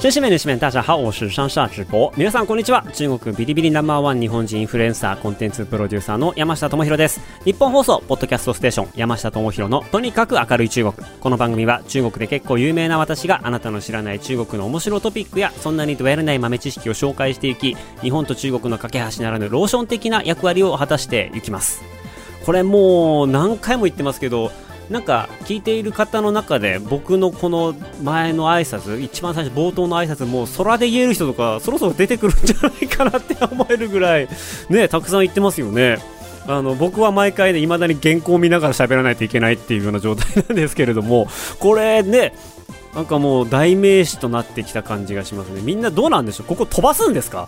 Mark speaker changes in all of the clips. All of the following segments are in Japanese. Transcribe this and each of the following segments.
Speaker 1: 真是面的士面，大家好，我是上下直播。皆さんこんにちは。中国ビリビリナンバーワン日本人インフルエンサーコンテンツプロデューサーの山下智博です。日本放送ポッドキャストステーション山下智博のとにかく明るい中国。この番組は中国で結構有名な私があなたの知らない中国の面白トピックやそんなにどやれない豆知識を紹介していき、日本と中国の架け橋ならぬローション的な役割を果たしていきます。これもう何回も言ってますけどなんか聞いている方の中で僕のこの前の挨拶一番最初冒頭の挨拶もう空で言える人とかそろそろ出てくるんじゃないかなって思えるぐらいねたくさん言ってますよね。あの僕は毎回ね未だに原稿を見ながら喋らないといけないっていうような状態なんですけれどもこれねなんかもう代名詞となってきた感じがしますね。みんなどうなんでしょう？ここ飛ばすんですか？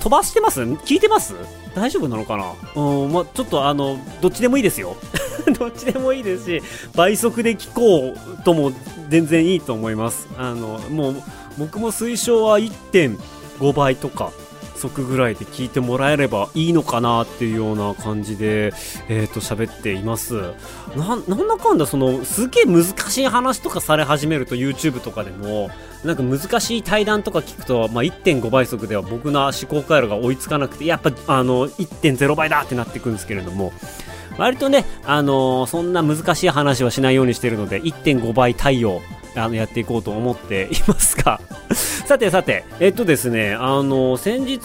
Speaker 1: 飛ばしてます？聞いてます？大丈夫なのかな？うん、まあ、ちょっとあの、どっちでもいいですよ。どっちでもいいですし、倍速で聞こうとも全然いいと思います。あの、もう、僕も推奨は1.5倍とか、速ぐらいで聞いてもらえればいいのかなっていうような感じで、えっ、と、喋っています。な、なんだかんだ、その、すげえ難しい話とかされ始めると YouTube とかでも、なんか難しい対談とか聞くと、まあ、1.5倍速では僕の思考回路が追いつかなくて、やっぱ、あの、1.0倍だってなってくるんですけれども、割とね、あのそんな難しい話はしないようにしてるので、1.5倍太陽、あの、やっていこうと思っていますが、さてさて、えっとですね、あの先日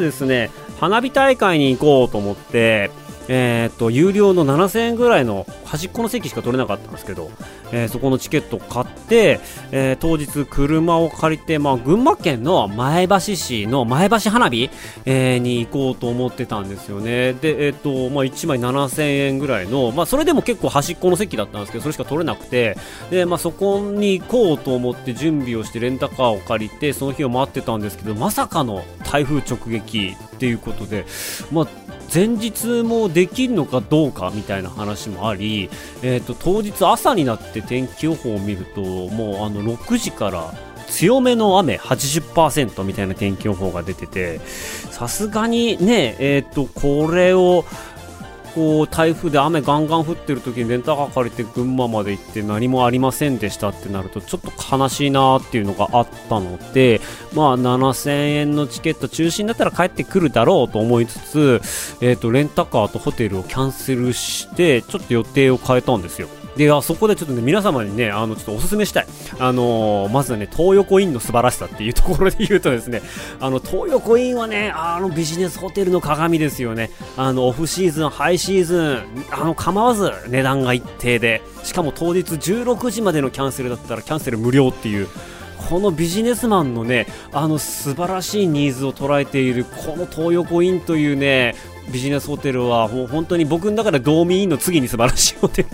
Speaker 1: ですね、花火大会に行こうと思って、えっと、有料の7000円ぐらいの端っこの席しか取れなかったんですけど、えーそこのチケットを買って、えー当日車を借りて、まあ、群馬県の前橋市の前橋花火、えに行こうと思ってたんですよね。で、えっ、と、まあ、1枚7000円ぐらいの、まあ、それでも結構端っこの席だったんですけど、それしか取れなくて、で、まあ、そこに行こうと思って準備をしてレンタカーを借りて、その日を待ってたんですけど、まさかの台風直撃っていうことで、まあ、前日もできるのかどうかみたいな話もあり、えー、と当日朝になって天気予報を見るともうあの6時から強めの雨80%みたいな天気予報が出ててさすがにねえっ、とこれをこう台風で雨ガンガン降ってる時にレンタカー借りて群馬まで行って何もありませんでしたってなるとちょっと悲しいなっていうのがあったのでまあ7000円のチケット中心だったら帰ってくるだろうと思いつつ、えー、とレンタカーとホテルをキャンセルしてちょっと予定を変えたんですよ。であそこでちょっとね皆様にねあのちょっとおすすめしたい。あのーまずはね東横インの素晴らしさっていうところで言うとですねあの東横インはねあのビジネスホテルの鏡ですよね。あのオフシーズンハイシーズンあの構わず値段が一定でしかも当日16時までのキャンセルだったらキャンセル無料っていうこのビジネスマンのねあの素晴らしいニーズを捉えているこの東横インというねビジネスホテルはもう本当に僕の中でドーミーインの次に素晴らしいホテル。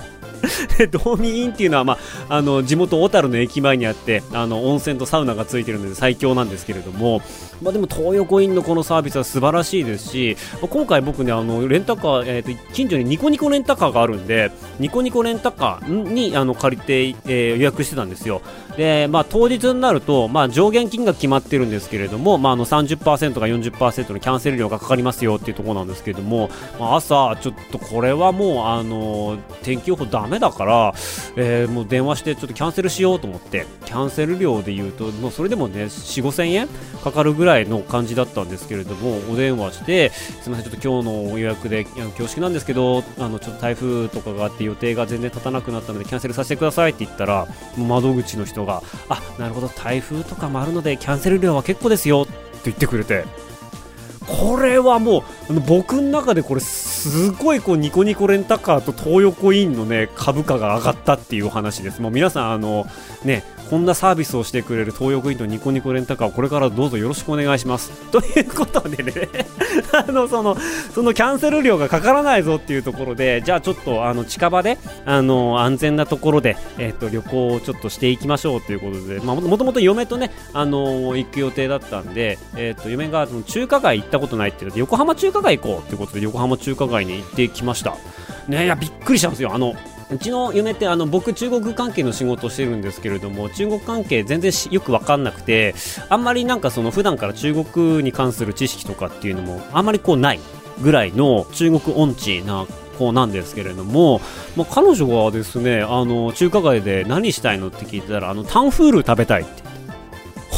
Speaker 1: でドーミーインっていうのは、まあ、あの地元小樽の駅前にあってあの温泉とサウナがついてるので最強なんですけれども、まあ、でも東横インのこのサービスは素晴らしいですし、まあ今回僕ねあのレンタカー、えーと近所にニコニコレンタカーがあるんでニコニコレンタカーにあの借りて、えー予約してたんですよ。で、まあ、当日になると、まあ、上限金額決まってるんですけれども、まあ、あの30%か40%のキャンセル料がかかりますよっていうところなんですけれども、まあ、朝ちょっとこれはもうあの天気予報ダメだから、えーもう電話してちょっとキャンセルしようと思ってキャンセル料で言うともうそれでもね4 5 0 0 0円かかるぐらいの感じだったんですけれどもお電話してすみませんちょっと今日の予約で恐縮なんですけどあのちょっと台風とかがあって予定が全然立たなくなったのでキャンセルさせてくださいって言ったら窓口の人があなるほど台風とかもあるのでキャンセル料は結構ですよって言ってくれてこれはもう僕の中でこれすごいこうニコニコレンタカーと東横インのね株価が上がったっていうお話です。もう皆さんあのねこんなサービスをしてくれる東横インとニコニコレンタカーをこれからどうぞよろしくお願いします。ということでね。あのそのそのキャンセル料がかからないぞっていうところでじゃあちょっとあの近場であの安全なところで、えっと旅行をちょっとしていきましょうということで、まあ、ももともと嫁とねあの行く予定だったんで、えっと嫁がその中華街行ったことないっていうので横浜中華街行こうということで横浜中華街に行ってきました。ねいやびっくりしたんですよ。あのうちの嫁ってあの僕中国関係の仕事をしてるんですけれども中国関係全然よく分かんなくてあんまりなんかその普段から中国に関する知識とかっていうのもあんまりこうないぐらいの中国音痴な子なんですけれども、まあ、彼女はですねあの中華街で何したいのって聞いたらあのタンフール食べたいって。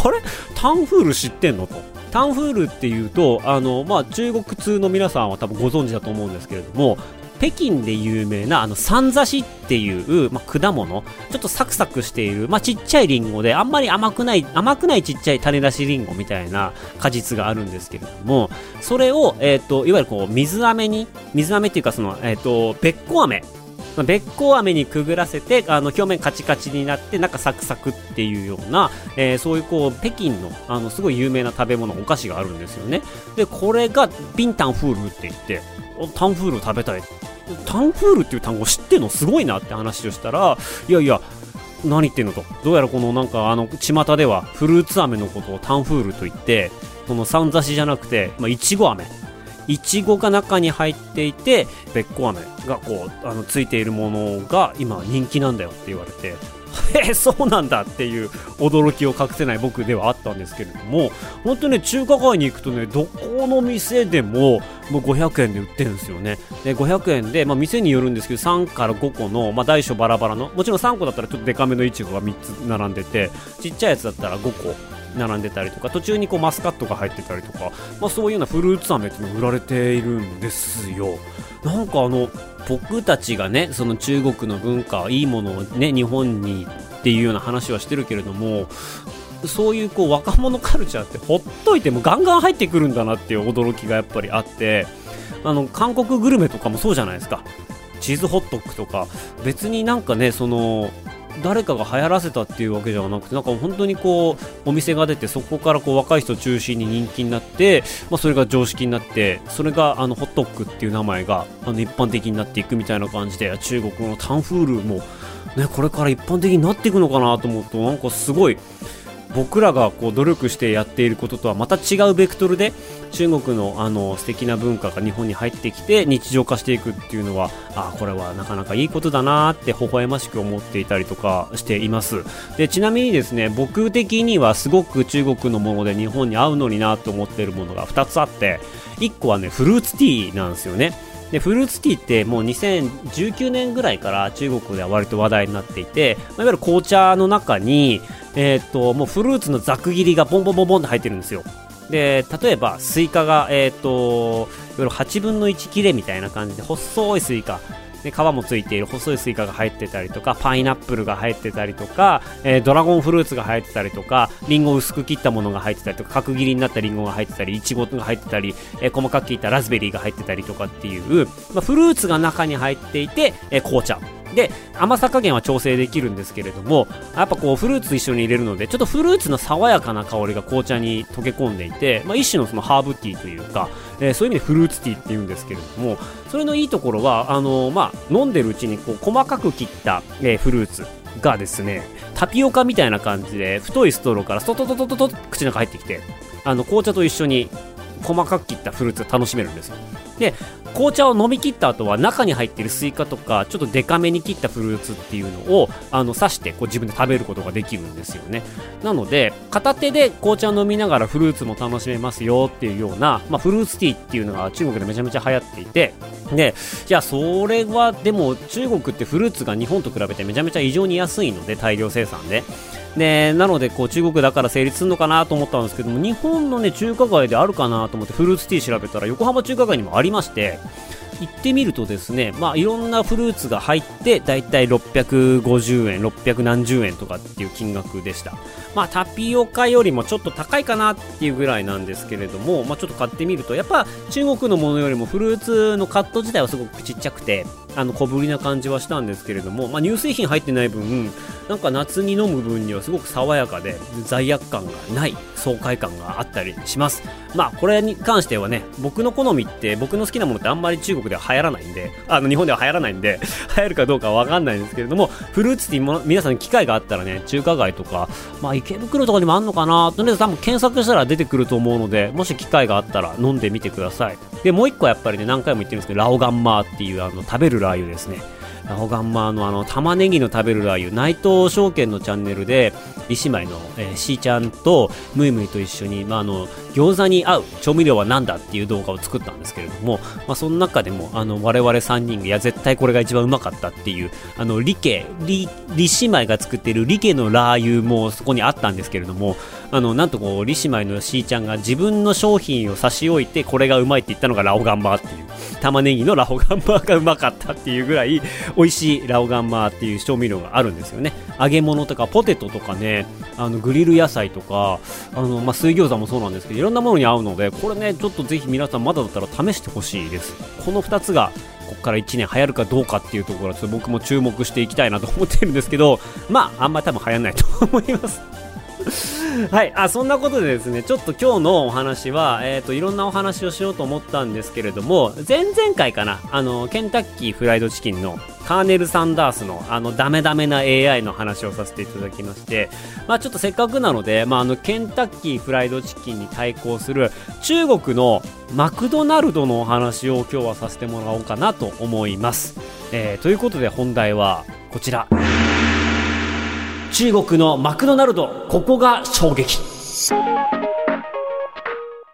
Speaker 1: あれ？タンフール知ってんのと。タンフールっていうとあの、まあ、中国通の皆さんは多分ご存知だと思うんですけれども北京で有名なあのサンザシっていう、まあ、果物ちょっとサクサクしている、まあ、ちっちゃいリンゴであんまり甘くない甘くないちっちゃい種出しリンゴみたいな果実があるんですけれどもそれを、えーと、いわゆるこう水飴に水飴っていうかその、えーと、べっこ飴。べっこ飴にくぐらせてあの表面カチカチになって中サクサクっていうような、えー、そういうこう北京のあのすごい有名な食べ物お菓子があるんですよね。でこれがビンタンフールって言ってタンフール食べたい。タンフールっていう単語知ってんの？すごいなって話をしたらいやいや何言ってんのと。どうやらこのなんかあの巷ではフルーツ飴のことをタンフールと言ってこのさんざしじゃなくてまあいちご飴。いちごが中に入っていてべっこ飴がこうあのついているものが今人気なんだよって言われて。えー、そうなんだっていう驚きを隠せない僕ではあったんですけれども本当にね中華街に行くとねどこの店でももう500円で売ってるんですよね。で500円で、まあ、店によるんですけど3から5個の、まあ、大小バラバラのもちろん3個だったらちょっとデカめのいちごが3つ並んでてちっちゃいやつだったら5個並んでたりとか途中にこうマスカットが入ってたりとか、まあ、そういうようなフルーツ飴っていうのが売られているんですよ。なんかあの僕たちがねその中国の文化いいものをね日本にっていうような話はしてるけれどもそういうこう若者カルチャーってほっといてもガンガン入ってくるんだなっていう驚きがやっぱりあってあの韓国グルメとかもそうじゃないですか。チーズホットックとか。別になんかねその誰かが流行らせたっていうわけじゃなくてなんか本当にこうお店が出てそこからこう若い人中心に人気になって、まあ、それが常識になってそれがあのホットックっていう名前があの一般的になっていくみたいな感じで中国のタンフールも、ね、これから一般的になっていくのかなと思うとなんかすごい僕らがこう努力してやっていることとはまた違うベクトルで中国のあの素敵な文化が日本に入ってきて日常化していくっていうのはあこれはなかなかいいことだなって微笑ましく思っていたりとかしています。でちなみにですね僕的にはすごく中国のもので日本に合うのになと思っているものが2つあって1個はねフルーツティーなんですよね。でフルーツティーってもう2019年ぐらいから中国では割と話題になっていて、まあ、いわゆる紅茶の中に、えー、っともうフルーツのざく切りがボンボンボンボンって入ってるんですよ。で例えばスイカが、えー、っといわゆる8分の1切れみたいな感じで細いスイカ。で皮もついている細いスイカが入ってたりとかパイナップルが入ってたりとか、えー、ドラゴンフルーツが入ってたりとかリンゴを薄く切ったものが入ってたりとか角切りになったリンゴが入ってたりいちごが入ってたり、えー、細かく切ったラズベリーが入ってたりとかっていう、まあ、フルーツが中に入っていて、えー、紅茶。で甘さ加減は調整できるんですけれどもやっぱこうフルーツ一緒に入れるのでちょっとフルーツの爽やかな香りが紅茶に溶け込んでいて、まあ、一種のそのハーブティーというか、えー、そういう意味でフルーツティーっていうんですけれどもそれのいいところはあのー、まあ、飲んでるうちにこう細かく切った、えー、フルーツがですねタピオカみたいな感じで太いストローからストトトトトト口の中入ってきてあの紅茶と一緒に細かく切ったフルーツが楽しめるんですよ。で紅茶を飲み切った後は中に入っているスイカとかちょっとデカめに切ったフルーツっていうのをあの刺してこう自分で食べることができるんですよね。なので片手で紅茶を飲みながらフルーツも楽しめますよっていうような、まあ、フルーツティーっていうのが中国でめちゃめちゃ流行っていてでじゃあそれはでも中国ってフルーツが日本と比べてめちゃめちゃ異常に安いので大量生産で。でなのでこう中国だから成立するのかなと思ったんですけども日本のね中華街であるかなと思ってフルーツティー調べたら横浜中華街にもありりまして行ってみるとですね、まあ、いろんなフルーツが入ってだいたい650円600円とかっていう金額でした。まあタピオカよりもちょっと高いかなっていうぐらいなんですけれども、まあ、ちょっと買ってみるとやっぱ中国のものよりもフルーツのカット自体はすごくちっちゃくてあの小ぶりな感じはしたんですけれども、まあ、乳製品入ってない分なんか夏に飲む分にはすごく爽やかで罪悪感がない爽快感があったりします。まあこれに関してはね僕の好みって僕の好きなものってあんまり中国では流行らないんであの日本では流行らないんで 流行るかどうかわかんないんですけれどもフルーツティー皆さん機会があったらね中華街とかまあ池袋とかにもあんのかなとりあえず多分検索したら出てくると思うのでもし機会があったら飲んでみてください。でもう一個やっぱりね何回も言ってるんですけどラオガンマーっていうあの食べるラー油ですね。ラホガンマのあの玉ねぎの食べるラー油内藤証券のチャンネルでリシマイの、えー、しーちゃんとムイムイと一緒に、まあ、あの餃子に合う調味料は何だっていう動画を作ったんですけれども、まあ、その中でもあの我々3人がいや絶対これが一番うまかったっていうあのリケリリシマイが作っているリケのラー油もそこにあったんですけれどもあのなんとこうリシマイのしーちゃんが自分の商品を差し置いてこれがうまいって言ったのがラオガンマーっていう玉ねぎのラオガンマーがうまかったっていうぐらい美味しいラオガンマーっていう調味料があるんですよね。揚げ物とかポテトとかね。あのグリル野菜とか。あの、まあ、水餃子もそうなんですけどいろんなものに合うのでこれねちょっとぜひ皆さんまだだったら試してほしいです。この2つがここから1年流行るかどうかっていうところはちょっと僕も注目していきたいなと思ってるんですけどまああんまり多分流行んないと思います。はい、あそんなことでですねちょっと今日のお話は、えーと、いろんなお話をしようと思ったんですけれども前々回かなあのケンタッキーフライドチキンのカーネル・サンダースのあのダメダメな AI の話をさせていただきまして、まあ、ちょっとせっかくなので、まあ、あのケンタッキーフライドチキンに対抗する中国のマクドナルドのお話を今日はさせてもらおうかなと思います、えー、ということで本題はこちら。中国のマクドナルドここが衝撃。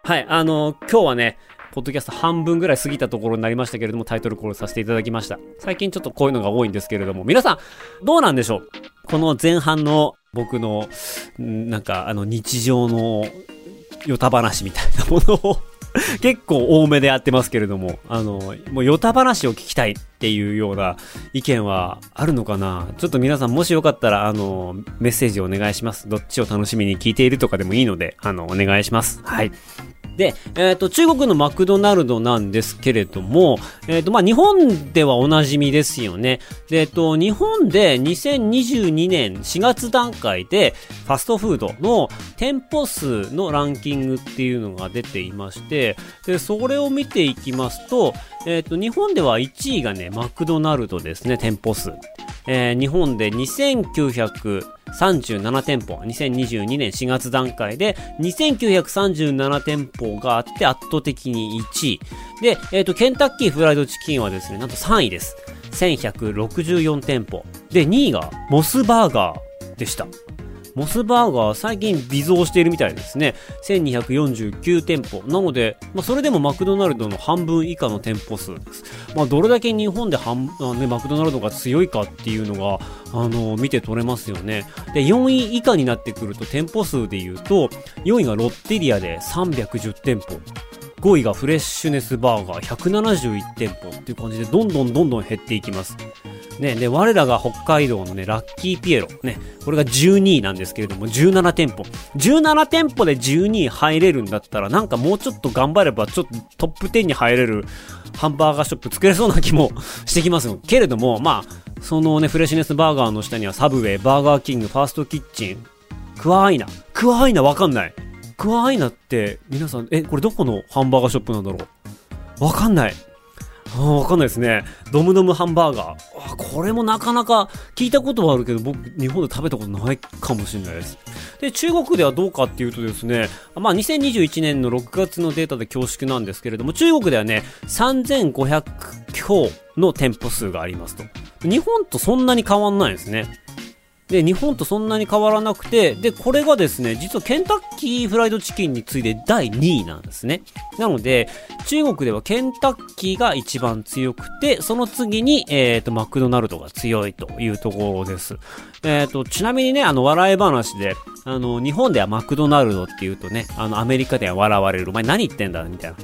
Speaker 1: はいあの今日はねポッドキャスト半分ぐらい過ぎたところになりましたけれども、タイトルコールさせていただきました。最近ちょっとこういうのが多いんですけれども、皆さん、どうなんでしょう？この前半の僕の、なんか、あの、日常の、ヨタ話みたいなものを結構多めでやってますけれども、あの、もうヨタ話を聞きたい。っていうような意見はあるのかなちょっと皆さんもしよかったら、あの、メッセージをお願いします。どっちを楽しみに聞いているとかでもいいので、あの、お願いします。はい。で、えっ、ー、と、中国のマクドナルドなんですけれども、えっ、ー、と、まあ、日本ではおなじみですよね。で、えっ、ー、と、日本で2022年4月段階で、ファストフードの店舗数のランキングっていうのが出ていまして、で、それを見ていきますと、えっ、と、日本では1位がね、マクドナルドですね、店舗数。え日本で2937店舗、2022年4月段階で2937店舗があって圧倒的に1位。で、えっ、ー、と、ケンタッキーフライドチキンはですね、なんと3位です。1164店舗。で、2位がモスバーガーでした。モスバーガー最近微増しているみたいですね。1249店舗。なので、まあ、それでもマクドナルドの半分以下の店舗数です。まあ、どれだけ日本で半、ね、マクドナルドが強いかっていうのが、あの、見て取れますよね。で、4位以下になってくると店舗数で言うと、4位がロッテリアで310店舗。5位がフレッシュネスバーガー171店舗っていう感じでどんどんどんどん減っていきます。ね、で、我らが北海道のね、ラッキーピエロ。ね、これが12位なんですけれども、17店舗。17店舗で12位入れるんだったら、なんかもうちょっと頑張れば、ちょっとトップ10に入れるハンバーガーショップ作れそうな気も してきます。けれども、まあ、そのね、フレッシュネスバーガーの下にはサブウェイ、バーガーキング、ファーストキッチン、クワアイナ。クワアイナわかんない。クワアイナって、皆さん、え、これどこのハンバーガーショップなんだろう？わかんない。わかんないですね。ドムドムハンバーガー。あこれもなかなか聞いたことはあるけど、僕、日本で食べたことないかもしれないです。で、中国ではどうかっていうとですね、まあ、2021年の6月のデータで恐縮なんですけれども、中国ではね、3500強の店舗数がありますと。日本とそんなに変わんないですね。で、日本とそんなに変わらなくて、で、これがですね、実はケンタッキーフライドチキンに次いで第2位なんですね。なので、中国ではケンタッキーが一番強くて、その次に、えっ、ー、と、マクドナルドが強いというところです。えっ、ー、と、ちなみにね、あの、笑い話で、あの、日本ではマクドナルドって言うとね、あの、アメリカでは笑われる。お前何言ってんだみたいな。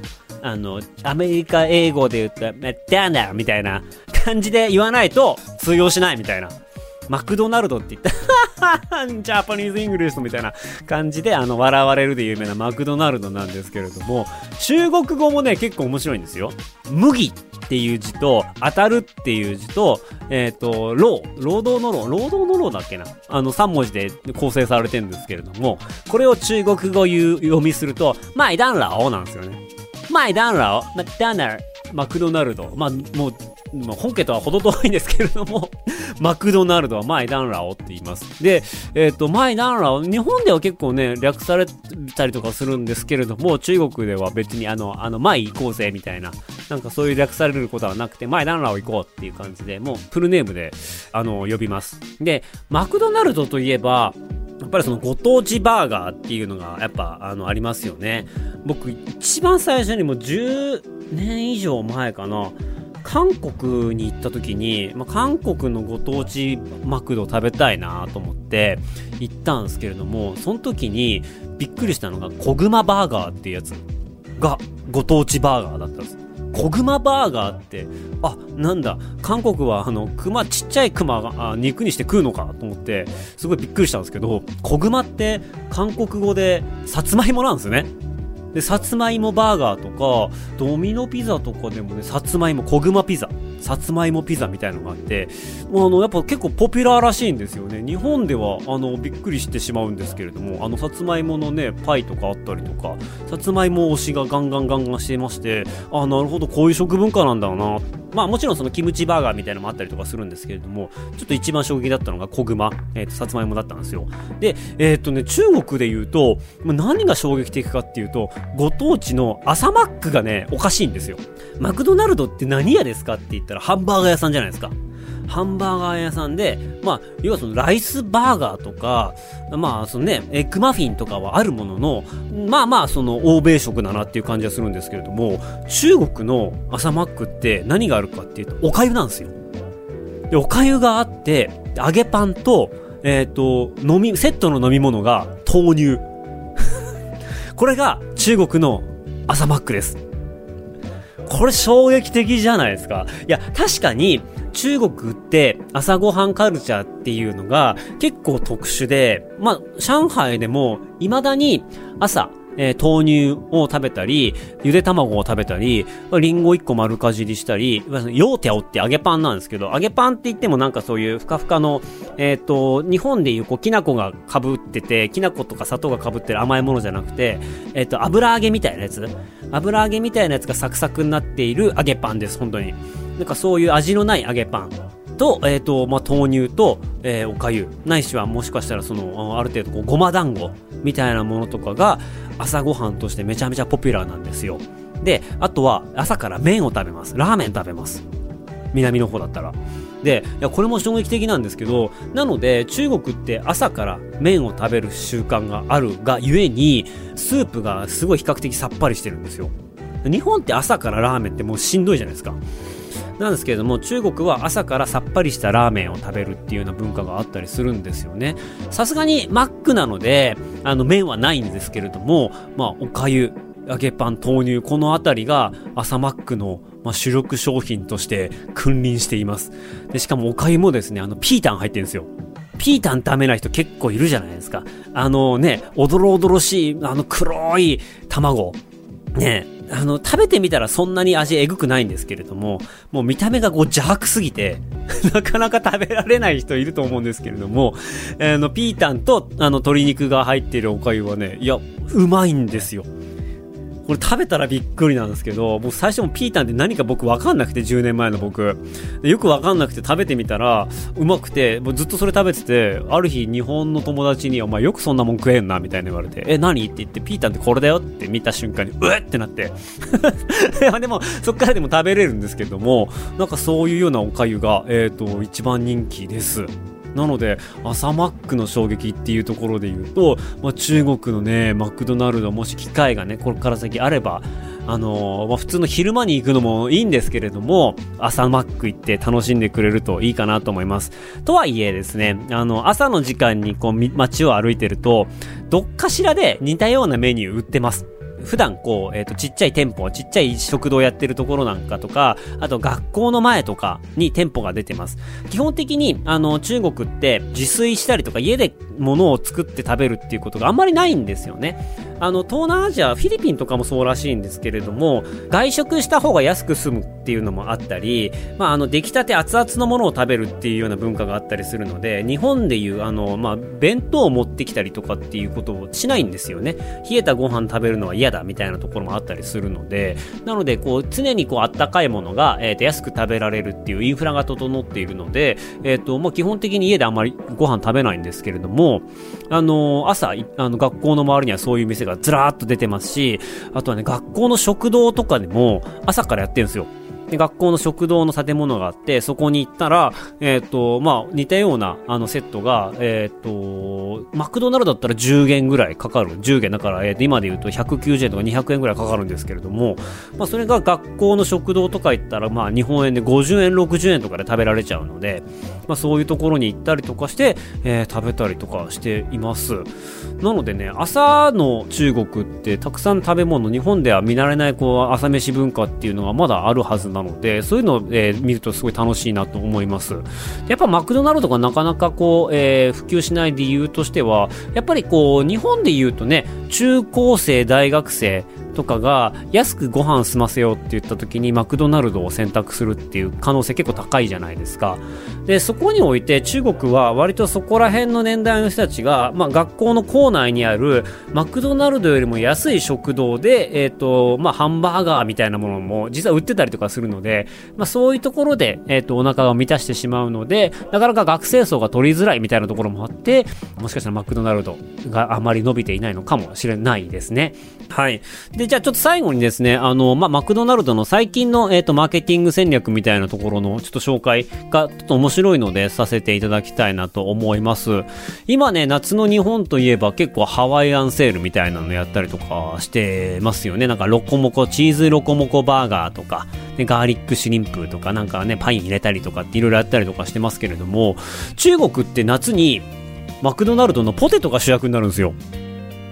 Speaker 1: あの、アメリカ英語で言ったら、メッダンダみたいな感じで言わないと通用しないみたいな。マクドナルドって言った Japanese English みたいな感じで、あの、笑われるで有名なマクドナルドなんですけれども、中国語もね、結構面白いんですよ。麦っていう字と、当たるっていう字と、えっ、ー、と、労、労働の労、労働の労だっけなあの、3文字で構成されてるんですけれども、これを中国語読みすると、マイダンラオなんですよね。マイダンラオ、マダナル、マクドナルド。まあ、もう、本家とは程遠いんですけれども、マクドナルドはマイダンラオって言います。で、えっ、ー、と、マイダンラオ、日本では結構ね、略されたりとかするんですけれども、中国では別にあの、あの、マイ行こうぜみたいな、なんかそういう略されることはなくて、マイダンラオ行こうっていう感じで、もうフルネームで、あの、呼びます。で、マクドナルドといえば、やっぱりそのご当地バーガーっていうのがやっぱあのありますよね。僕一番最初にもう10年以上前かな。韓国に行った時に、まあ、韓国のご当地マクド食べたいなと思って行ったんですけれども、その時にびっくりしたのが、コグマバーガーっていうやつがご当地バーガーだったんです。コグマバーガーって、あ、なんだ、韓国はあの、熊、ちっちゃい熊が肉にして食うのかと思って、すごいびっくりしたんですけど、コグマって韓国語でさつまいもなんですね。で、さつまいもバーガーとか、ドミノピザとかでもね、さつまいも、小熊ピザ、さつまいもピザみたいのがあって、もうあの、やっぱ結構ポピュラーらしいんですよね。日本では、あの、びっくりしてしまうんですけれども、あの、さつまいものね、パイとかあったりとか、さつまいも推しがガンガンガンガンしてまして、あ、なるほど、こういう食文化なんだな。まあもちろんそのキムチバーガーみたいなのもあったりとかするんですけれども、ちょっと一番衝撃だったのが小熊、えっ、ー、と、さつまいもだったんですよ。で、えっ、とね、中国で言うと、何が衝撃的かっていうと、ご当地の朝マックがね、おかしいんですよ。マクドナルドって何屋ですかって言ったらハンバーガー屋さんじゃないですか。ハンバーガー屋さんで、まあ、要はそのライスバーガーとか、まあ、そのね、エッグマフィンとかはあるものの、まあまあ、その欧米食だなっていう感じはするんですけれども、中国の朝マックって何があるかっていうと、お粥なんですよ。で、お粥があって、揚げパンと、えっ、ー、と、飲み、セットの飲み物が豆乳。これが中国の朝マックです。これ衝撃的じゃないですか。いや、確かに、中国って朝ごはんカルチャーっていうのが結構特殊で、まあ、上海でも未だに朝、えー、豆乳を食べたり、ゆで卵を食べたり、リンゴ1個丸かじりしたり、ヨーテオって揚げパンなんですけど、揚げパンって言ってもなんかそういうふかふかの、えっ、ー、と、日本でいうこう、きな粉が被ってて、きな粉とか砂糖が被ってる甘いものじゃなくて、えっ、ー、と、油揚げみたいなやつ油揚げみたいなやつがサクサクになっている揚げパンです、本当に。なんかそういう味のない揚げパン。と、えっ、ー、と、まあ、豆乳と、えー、おかゆ。ないしはもしかしたらその、ある程度こう、ごま団子みたいなものとかが、朝ごはんとしてめちゃめちゃポピュラーなんですよ。で、あとは、朝から麺を食べます。ラーメン食べます。南の方だったら。で、いや、これも衝撃的なんですけど、なので、中国って朝から麺を食べる習慣があるがゆえに、スープがすごい比較的さっぱりしてるんですよ。日本って朝からラーメンってもうしんどいじゃないですか。なんですけれども中国は朝からさっぱりしたラーメンを食べるっていうような文化があったりするんですよねさすがにマックなのであの麺はないんですけれどもまあおかゆ揚げパン豆乳この辺りが朝マックの、まあ、主力商品として君臨していますでしかもおかゆもですねあのピータン入ってるんですよピータン食べな人結構いるじゃないですか。あのね、おどろおどろしい、あの黒い卵。ね、あの、食べてみたらそんなに味えぐくないんですけれども、もう見た目がこう邪悪すぎて なかなか食べられない人いると思うんですけれども、あの、ピータンと、あの、鶏肉が入っているお粥はね、いや、うまいんですよ。これ食べたらびっくりなんですけど、僕最初もピータンって何か僕わかんなくて、10年前の僕。よくわかんなくて食べてみたら、うまくて、もうずっとそれ食べてて、ある日日本の友達に、お前よくそんなもん食えんな、みたいな言われて、え、何？って言って、ピータンってこれだよって見た瞬間に、うえってなって。でも、そっからでも食べれるんですけども、なんかそういうようなお粥が、えっ、ー、と、一番人気です。なので、朝マックの衝撃っていうところで言うと、まあ、中国のね、マクドナルド、もし機会がね、これから先あれば、あのー、まあ、普通の昼間に行くのもいいんですけれども、朝マック行って楽しんでくれるといいかなと思います。とはいえですね、あの、朝の時間にこう、街を歩いてると、どっかしらで似たようなメニュー売ってます。普段こう、えっ、ー、と、ちっちゃい店舗、ちっちゃい食堂やってるところなんかとか、あと学校の前とかに店舗が出てます。基本的に、あの、中国って自炊したりとか家で物を作って食べるっていうことがあんまりないんですよね。あの、東南アジア、フィリピンとかもそうらしいんですけれども、外食した方が安く済むっていうのもあったり、まあ、あの、出来たて熱々のものを食べるっていうような文化があったりするので、日本でいう、あの、まあ、弁当を持ってきたりとかっていうことをしないんですよね。冷えたご飯食べるのは嫌だみたいなところもあったりするので、なので、こう、常にこう、あったかいものが、え、ー、と、安く食べられるっていうインフラが整っているので、え、ー、と、まあ、基本的に家であんまりご飯食べないんですけれども、あの、朝、あの、学校の周りにはそういう店がずらーっと出てますし、あとはね、学校の食堂とかでも朝からやってるんですよ。で、学校の食堂の建物があって、そこに行ったら、えっ、ー、と、まあ、似たような、あの、セットが、えっ、ー、と、マクドナルドだったら10元ぐらいかかる。10元だから、えっ、ー、今で言うと190円とか200円ぐらいかかるんですけれども、まあ、それが学校の食堂とか行ったら、まあ、日本円で50円、60円とかで食べられちゃうので、まあ、そういうところに行ったりとかして、えー、食べたりとかしています。なのでね、朝の中国ってたくさん食べ物、日本では見慣れない、こう、朝飯文化っていうのがまだあるはずななので、そういうのを、えー、見るとすごい楽しいなと思います。やっぱマクドナルドがなかなかこう、えー、普及しない理由としては、やっぱりこう、日本で言うとね、中高生、大学生、とかが安くご飯済ませようって言った時にマクドナルドを選択するっていう可能性結構高いじゃないですか。で、そこにおいて中国は割とそこら辺の年代の人たちが、まあ学校の校内にあるマクドナルドよりも安い食堂で、え、ー、と、まあハンバーガーみたいなものも実は売ってたりとかするので、まあそういうところで、えっ、ー、と、お腹を満たしてしまうので、なかなか学生層が取りづらいみたいなところもあって、もしかしたらマクドナルドがあまり伸びていないのかもしれないですね。はい。で、じゃあちょっと最後にですね、あの、ま、マクドナルドの最近の、えっ、ー、と、マーケティング戦略みたいなところのちょっと紹介がちょっと面白いのでさせていただきたいなと思います。今ね、夏の日本といえば結構ハワイアンセールみたいなのやったりとかしてますよね。なんかロコモコ、チーズロコモコバーガーとか、で、ガーリックシュリンプとかなんかね、パイン入れたりとかっていろいろやったりとかしてますけれども、中国って夏にマクドナルドのポテトが主役になるんですよ。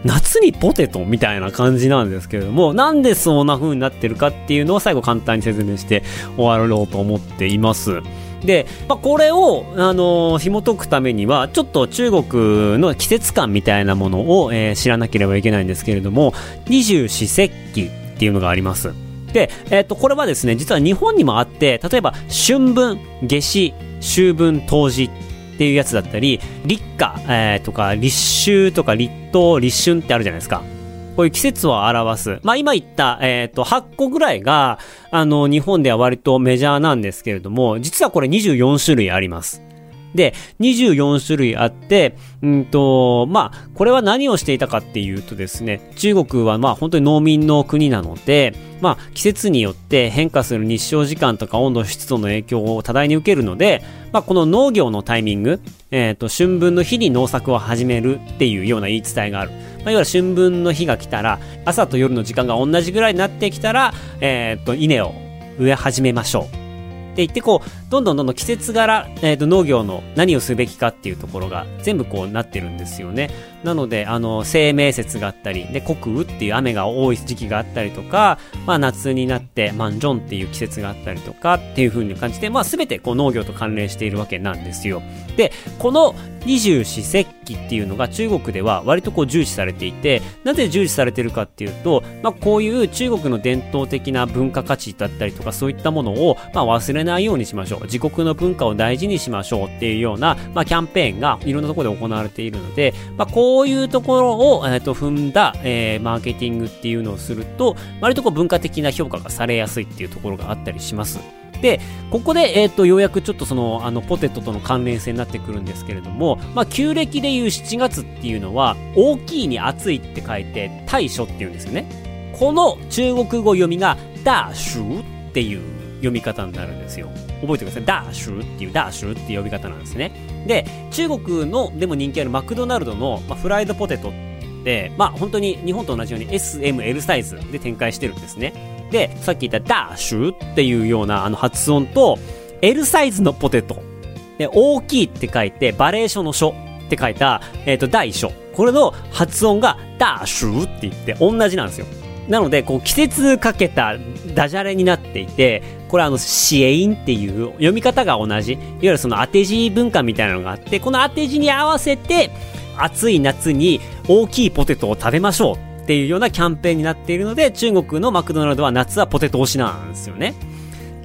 Speaker 1: 夏にポテトみたいな感じなんですけれども、なんでそんな風になってるかっていうのを最後簡単に説明して終わろうと思っています。で、まあ、これを、あのー、紐解くためには、ちょっと中国の季節感みたいなものを、えー、知らなければいけないんですけれども、二十四節気っていうのがあります。で、えっ、ー、と、これはですね、実は日本にもあって、例えば、春分、夏至、秋分、冬至っていうやつだったり、立夏、えー、とか、立秋とか立冬、立春ってあるじゃないですか。こういう季節を表す。まあ今言った、えっ、ー、と、8個ぐらいが、あの、日本では割とメジャーなんですけれども、実はこれ24種類あります。で、24種類あって、うんと、まあ、これは何をしていたかっていうとですね、中国はまあ本当に農民の国なので、まあ、季節によって変化する日照時間とか温度湿度の影響を多大に受けるので、まあ、この農業のタイミング、えっ、ー、と、春分の日に農作を始めるっていうような言い伝えがある。まあ、いわゆる春分の日が来たら、朝と夜の時間が同じぐらいになってきたら、えっ、ー、と、稲を植え始めましょう。って言って、こう、どんどんどんどん季節柄、え、ー、と、農業の何をすべきかっていうところが全部こうなってるんですよね。なので、あの、生命節があったり、で、国雨っていう雨が多い時期があったりとか、まあ夏になって、マンジョンっていう季節があったりとかっていう風に感じて、まあ全てこう農業と関連しているわけなんですよ。で、この二十四節気っていうのが中国では割とこう重視されていて、なぜ重視されてるかっていうと、まあこういう中国の伝統的な文化価値だったりとかそういったものを、まあ忘れないようにしましょう。自国の文化を大事にしましょうっていうような、まあキャンペーンがいろんなところで行われているので、まあこういうところを、えー、と踏んだ、えー、マーケティングっていうのをすると、割とこう文化的な評価がされやすいっていうところがあったりします。で、ここで、えっ、ー、と、ようやくちょっとその、あの、ポテトとの関連性になってくるんですけれども、まあ、旧暦でいう7月っていうのは、大きいに暑いって書いて、大暑っていうんですよね。この中国語読みが、ダーシュっていう読み方になるんですよ。覚えてください。ダーシュっていう、ダーシュっていう呼び方なんですね。で、中国のでも人気あるマクドナルドの、まあ、フライドポテトって、まあ本当に日本と同じように SML サイズで展開してるんですね。で、さっき言ったダッシュっていうようなあの発音と、L サイズのポテト。で、大きいって書いて、バレー書の書って書いた、えっ、ー、と、大書。これの発音がダッシュって言って同じなんですよ。なので、こう、季節かけたダジャレになっていて、これあの、シエインっていう読み方が同じ。いわゆるその当て字文化みたいなのがあって、この当て字に合わせて、暑い夏に大きいポテトを食べましょうっていうようなキャンペーンになっているので、中国のマクドナルドは夏はポテト推しなんですよね。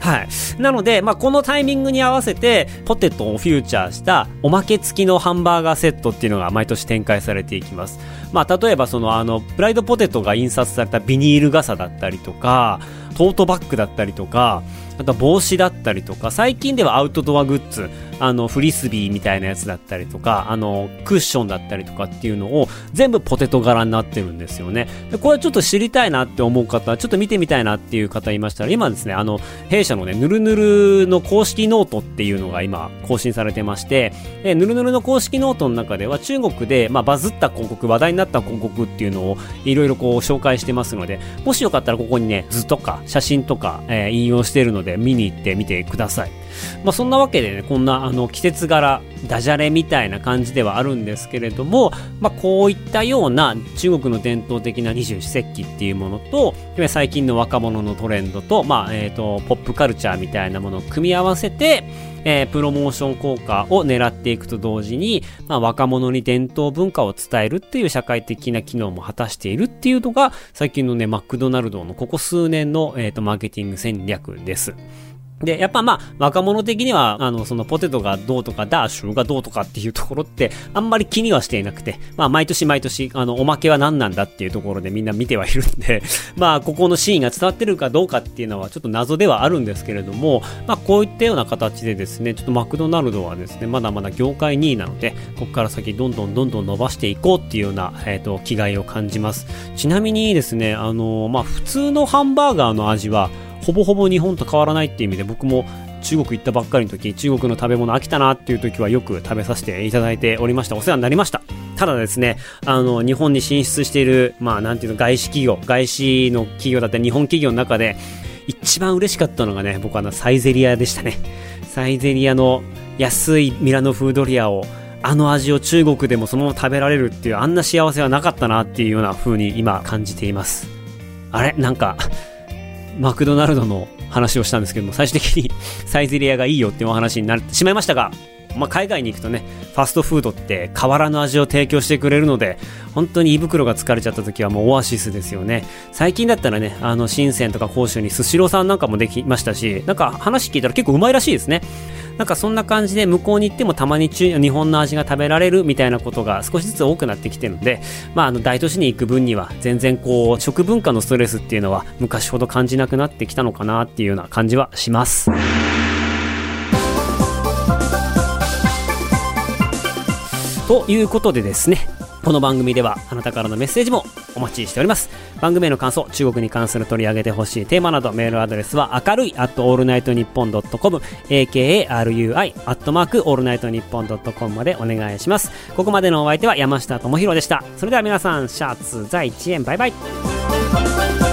Speaker 1: はい。なので、まあ、このタイミングに合わせて、ポテトをフューチャーしたおまけ付きのハンバーガーセットっていうのが毎年展開されていきます。まあ、例えばその、あの、プライドポテトが印刷されたビニール傘だったりとか、トートバッグだったりとか、あと帽子だったりとか、最近ではアウトドアグッズ、あの、フリスビーみたいなやつだったりとか、あの、クッションだったりとかっていうのを全部ポテト柄になってるんですよね。で、これちょっと知りたいなって思う方、ちょっと見てみたいなっていう方いましたら、今ですね、あの、弊社のね、ぬるぬるの公式ノートっていうのが今更新されてまして、で、ぬるぬるの公式ノートの中では中国で、まあ、バズった広告、話題になった広告っていうのをいろいろこう紹介してますので、もしよかったらここにね、図とか写真とか、えー、引用してるので見に行ってみてください。まあ、そんなわけでね、こんなあの季節柄、ダジャレみたいな感じではあるんですけれども、まあ、こういったような中国の伝統的な二十四節気っていうものと、最近の若者のトレンドと、まあ、えっ、ー、と、ポップカルチャーみたいなものを組み合わせて、えー、プロモーション効果を狙っていくと同時に、まあ、若者に伝統文化を伝えるっていう社会的な機能も果たしているっていうのが、最近のね、マクドナルドのここ数年の、えっ、ー、と、マーケティング戦略です。で、やっぱまあ、若者的には、あの、そのポテトがどうとか、ダーシュがどうとかっていうところって、あんまり気にはしていなくて、まあ、毎年毎年、あの、おまけは何なんだっていうところでみんな見てはいるんで、まあ、ここのシーンが伝わってるかどうかっていうのはちょっと謎ではあるんですけれども、まあ、こういったような形でですね、ちょっとマクドナルドはですね、まだまだ業界2位なので、ここから先どんどんどんどん伸ばしていこうっていうような、えっ、ー、と、気概を感じます。ちなみにですね、あの、まあ、普通のハンバーガーの味は、ほぼほぼ日本と変わらないっていう意味で僕も中国行ったばっかりの時、中国の食べ物飽きたなっていう時はよく食べさせていただいておりました。お世話になりました。ただですね、あの、日本に進出している、まあ、なんていうの、外資企業、外資の企業だったり、日本企業の中で、一番嬉しかったのがね、僕はあの、サイゼリアでしたね。サイゼリアの安いミラノフードリアを、あの味を中国でもそのまま食べられるっていう、あんな幸せはなかったなっていうような風に今感じています。あれ？なんか、マクドナルドの話をしたんですけども、最終的に サイゼリアがいいよっていうお話になってしまいましたが、まあ、海外に行くとね、ファストフードって変わらぬ味を提供してくれるので、本当に胃袋が疲れちゃった時はもうオアシスですよね。最近だったらね、あの、深センとか甲州にスシローさんなんかもできましたし、なんか話聞いたら結構うまいらしいですね。なんかそんな感じで向こうに行ってもたまに日本の味が食べられるみたいなことが少しずつ多くなってきてるので、まあ、あの大都市に行く分には全然こう食文化のストレスっていうのは昔ほど感じなくなってきたのかなっていうような感じはします。ということでですね、この番組ではあなたからのメッセージもお待ちしております。番組への感想、中国に関する取り上げてほしいテーマなどメールアドレスは明るい at allnightnippon.com akarui アットマーク allnightnippon.com までお願いします。ここまでのお相手は山下智博でした。それでは皆さん、シャツ在1円バイバイ。